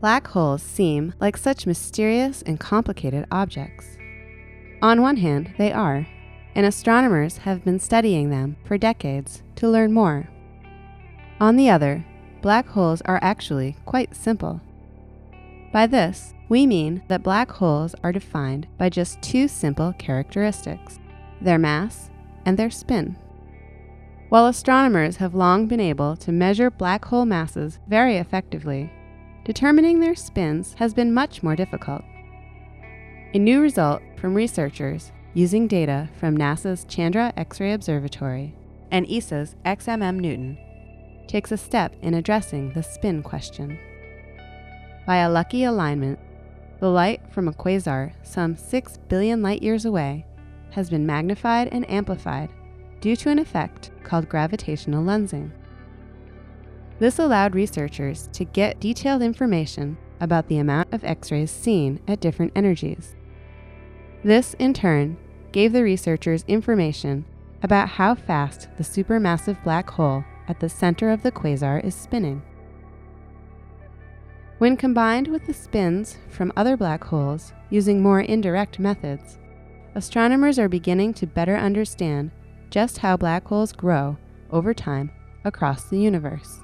Black holes seem like such mysterious and complicated objects. On one hand, they are, and astronomers have been studying them for decades to learn more. On the other, black holes are actually quite simple. By this, we mean that black holes are defined by just two simple characteristics their mass and their spin. While astronomers have long been able to measure black hole masses very effectively, determining their spins has been much more difficult. A new result from researchers using data from NASA's Chandra X ray Observatory and ESA's XMM Newton takes a step in addressing the spin question. By a lucky alignment, the light from a quasar some 6 billion light years away has been magnified and amplified due to an effect called gravitational lensing. This allowed researchers to get detailed information about the amount of X rays seen at different energies. This, in turn, gave the researchers information about how fast the supermassive black hole at the center of the quasar is spinning. When combined with the spins from other black holes using more indirect methods, astronomers are beginning to better understand just how black holes grow over time across the universe.